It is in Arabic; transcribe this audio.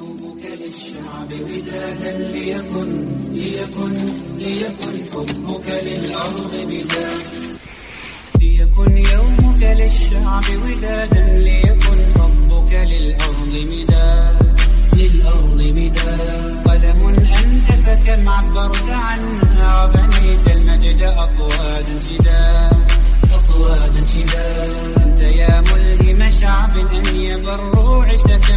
حبك للشعب ودادا ليكن ليكن ليكن حبك للأرض بداد ليكن يومك للشعب ودادا ليكن حبك للأرض مداد للأرض مداد قلم أنت فكم عبرت عنها وبنيت المجد أطوادا شداد أطوادا شداد أنت يا ملهم شعب أن يبروا عشتك